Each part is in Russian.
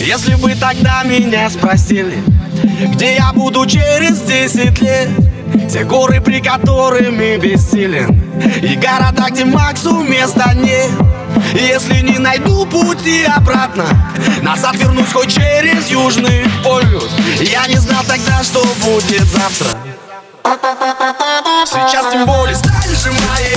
Если бы тогда меня спросили Где я буду через десять лет? Те горы, при которыми бессилен И города, где Максу места нет. Если не найду пути обратно Назад вернусь хоть через Южный полюс. Я не знал тогда, что будет завтра. Сейчас тем более стань же моей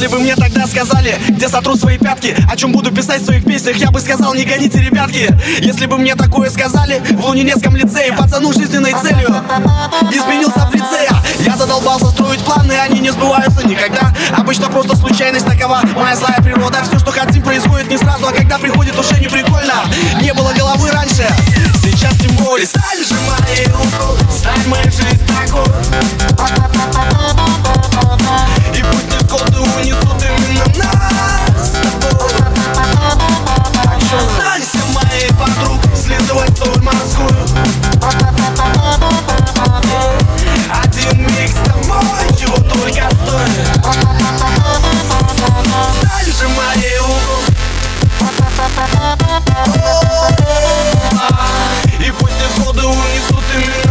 если бы мне тогда сказали, где сотру свои пятки О чем буду писать в своих песнях, я бы сказал, не гоните, ребятки Если бы мне такое сказали в Лунинецком лицее Пацану жизненной целью изменился в лицея Я задолбался строить планы, они не сбываются никогда. Обычно просто случайность такова, моя злая природа. Все, что хотим, происходит не сразу, а когда приходит, уже не прикольно И пусть их годы унесут и меня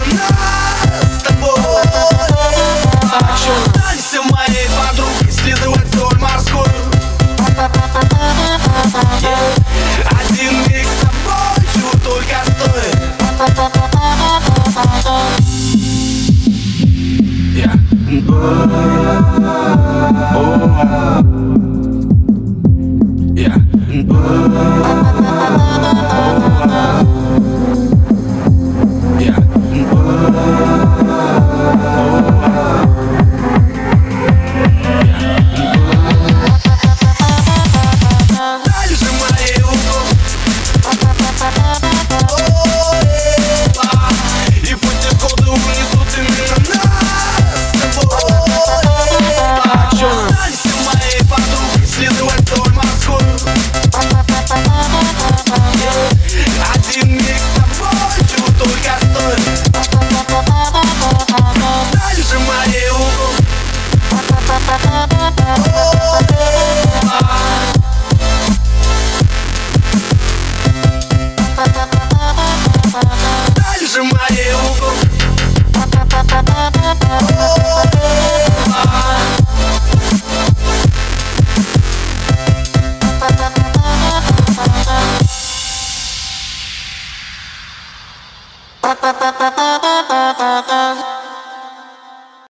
ta ta